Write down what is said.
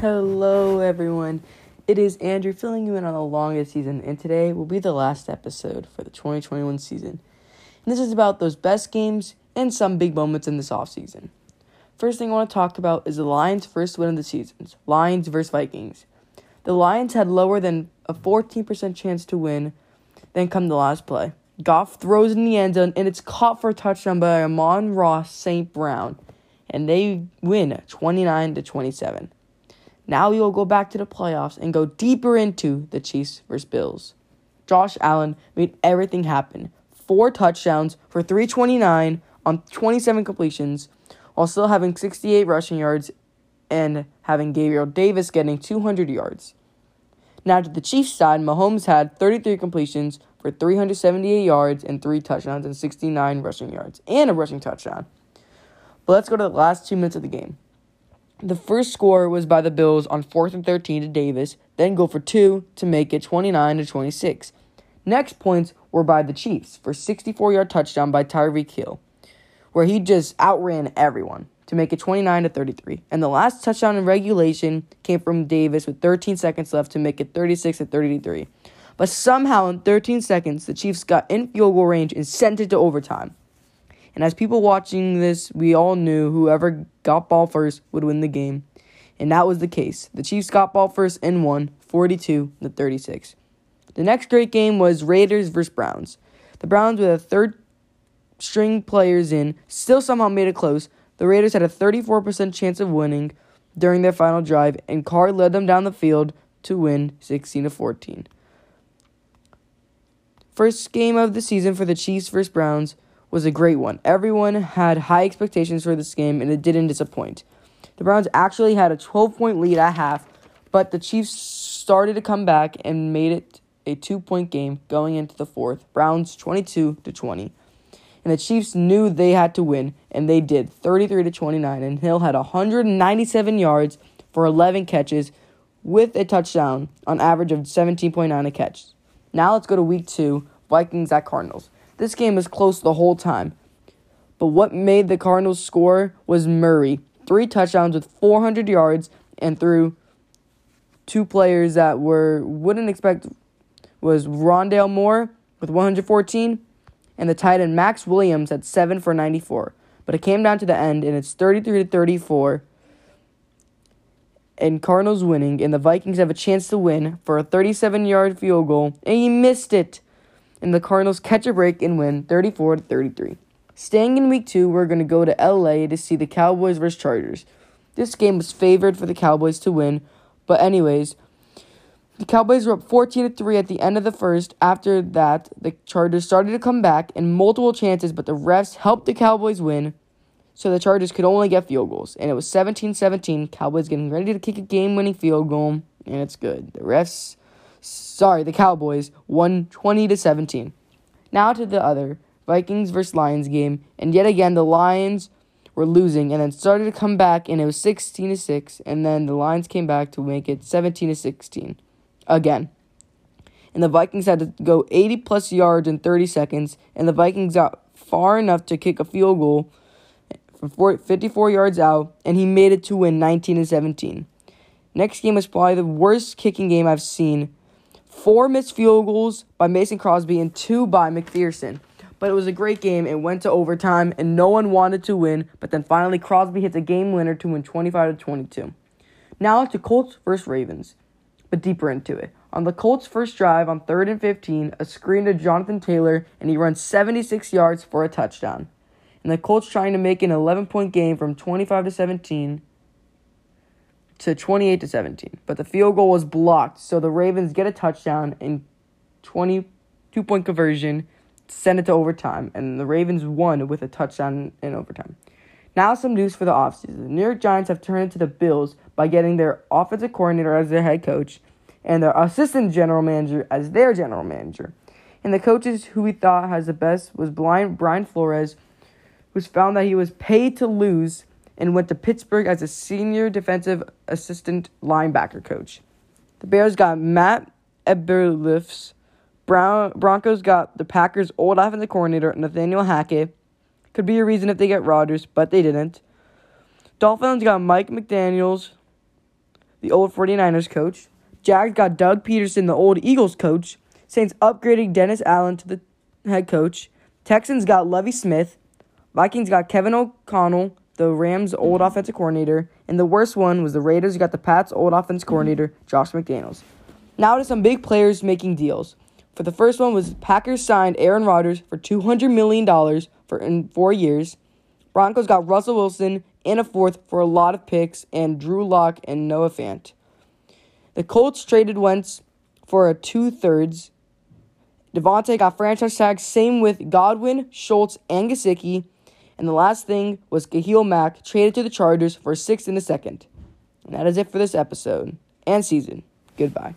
Hello, everyone. It is Andrew filling you in on the longest season, and today will be the last episode for the 2021 season. And this is about those best games and some big moments in this offseason. First thing I want to talk about is the Lions' first win of the season Lions versus Vikings. The Lions had lower than a 14% chance to win, then come the last play. Goff throws in the end zone, and it's caught for a touchdown by Amon-Ra St. Brown, and they win 29 to 27. Now we will go back to the playoffs and go deeper into the Chiefs versus Bills. Josh Allen made everything happen. Four touchdowns for 329 on 27 completions, while still having 68 rushing yards and having Gabriel Davis getting 200 yards. Now to the Chiefs side, Mahomes had 33 completions for 378 yards and three touchdowns and 69 rushing yards and a rushing touchdown. But let's go to the last two minutes of the game. The first score was by the Bills on 4th and 13 to Davis, then go for two to make it 29 to 26. Next points were by the Chiefs for 64 yard touchdown by Tyreek Hill, where he just outran everyone to make it 29 to 33. And the last touchdown in regulation came from Davis with 13 seconds left to make it 36 to 33. But somehow in 13 seconds, the Chiefs got in field goal range and sent it to overtime. And as people watching this, we all knew whoever got ball first would win the game. And that was the case. The Chiefs got ball first and won 42 to 36. The next great game was Raiders versus Browns. The Browns with a third string players in still somehow made it close. The Raiders had a 34% chance of winning during their final drive and Carr led them down the field to win 16 to 14. First game of the season for the Chiefs versus Browns was a great one. Everyone had high expectations for this game, and it didn't disappoint. The Browns actually had a 12 point lead at half, but the Chiefs started to come back and made it a two point game going into the fourth. Browns 22 to 20. And the Chiefs knew they had to win, and they did 33 to 29. And Hill had 197 yards for 11 catches with a touchdown on average of 17.9 a catch. Now let's go to week two Vikings at Cardinals. This game was close the whole time. But what made the Cardinals score was Murray. Three touchdowns with 400 yards and through two players that were wouldn't expect was Rondale Moore with 114 and the tight end Maxx Williams at 7 for 94. But it came down to the end and it's 33 to 34 and Cardinals winning and the Vikings have a chance to win for a 37-yard field goal and he missed it and the Cardinals catch a break and win 34 to 33. Staying in week 2, we're going to go to LA to see the Cowboys versus Chargers. This game was favored for the Cowboys to win, but anyways, the Cowboys were up 14 to 3 at the end of the first. After that, the Chargers started to come back in multiple chances, but the refs helped the Cowboys win. So the Chargers could only get field goals. And it was 17 17. Cowboys getting ready to kick a game winning field goal. And it's good. The refs sorry, the Cowboys won 20 to 17. Now to the other Vikings versus Lions game, and yet again the Lions were losing and then started to come back and it was 16 to 6 and then the Lions came back to make it 17 to 16 again. And the Vikings had to go 80 plus yards in 30 seconds and the Vikings got far enough to kick a field goal from 54 yards out and he made it to win 19 to 17. Next game was probably the worst kicking game I've seen four missed field goals by Mason Crosby and two by McPherson. But it was a great game. It went to overtime, and no one wanted to win. But then finally, Crosby hits a game winner to win 25 to 22. Now to Colts versus Ravens, but deeper into it. On the Colts' first drive on third and 15, a screen to Jonathan Taylor, and he runs 76 yards for a touchdown. And the Colts trying to make an 11 point game from 25 to 17 to 28 to 17. But the field goal was blocked, so the Ravens get a touchdown and 22 point conversion, send it to overtime, and the Ravens won with a touchdown in overtime. Now some news for the offseason. The New York Giants have turned to the Bills by getting their offensive coordinator as their head coach and their assistant general manager as their general manager. And the coaches who we thought has the best was blind Brian Flores, who's found that he was paid to lose and went to Pittsburgh as a senior defensive assistant linebacker coach. The Bears got Matt Eberflus. Brown Broncos got the Packers' old offensive coordinator Nathaniel Hackett. Could be a reason if they get Rodgers, but they didn't. Dolphins got Mike McDaniels. the old 49ers coach. Jags got Doug Pederson, the old Eagles coach. Saints upgrading Dennis Allen to the head coach. Texans got Lovie Smith. Vikings got Kevin O'Connell, the Rams' old offensive coordinator. And the worst one was the Raiders You got the Pats' old offensive coordinator, Josh McDaniels. Now to some big players making deals. For the first one was Packers signed Aaron Rodgers for $200 million for in four years. Broncos got Russell Wilson and a fourth for a lot of picks and Drew Lock and Noah Fant. The Colts traded Wentz for a two thirds. Davante got franchise tag, same with Godwin, Schultz, and Gesicki. And the last thing was Khalil Mack traded to the Chargers for sixth and a second. And that is it for this episode and season. Goodbye.